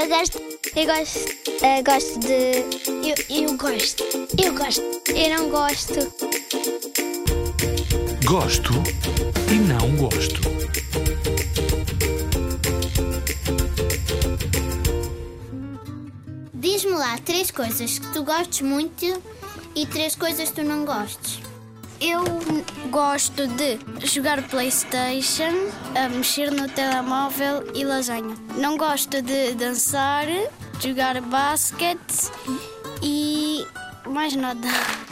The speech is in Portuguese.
Eu gosto. Eu gosto. eh, gosto de. Eu, eu gosto. Eu gosto. Eu não gosto. Gosto e não gosto. Diz-me lá três coisas que tu gostes muito e três coisas que tu não gostes. Eu gosto de jogar Playstation, a mexer no telemóvel e lasanha. Não gosto de dançar, jogar basquete e mais nada.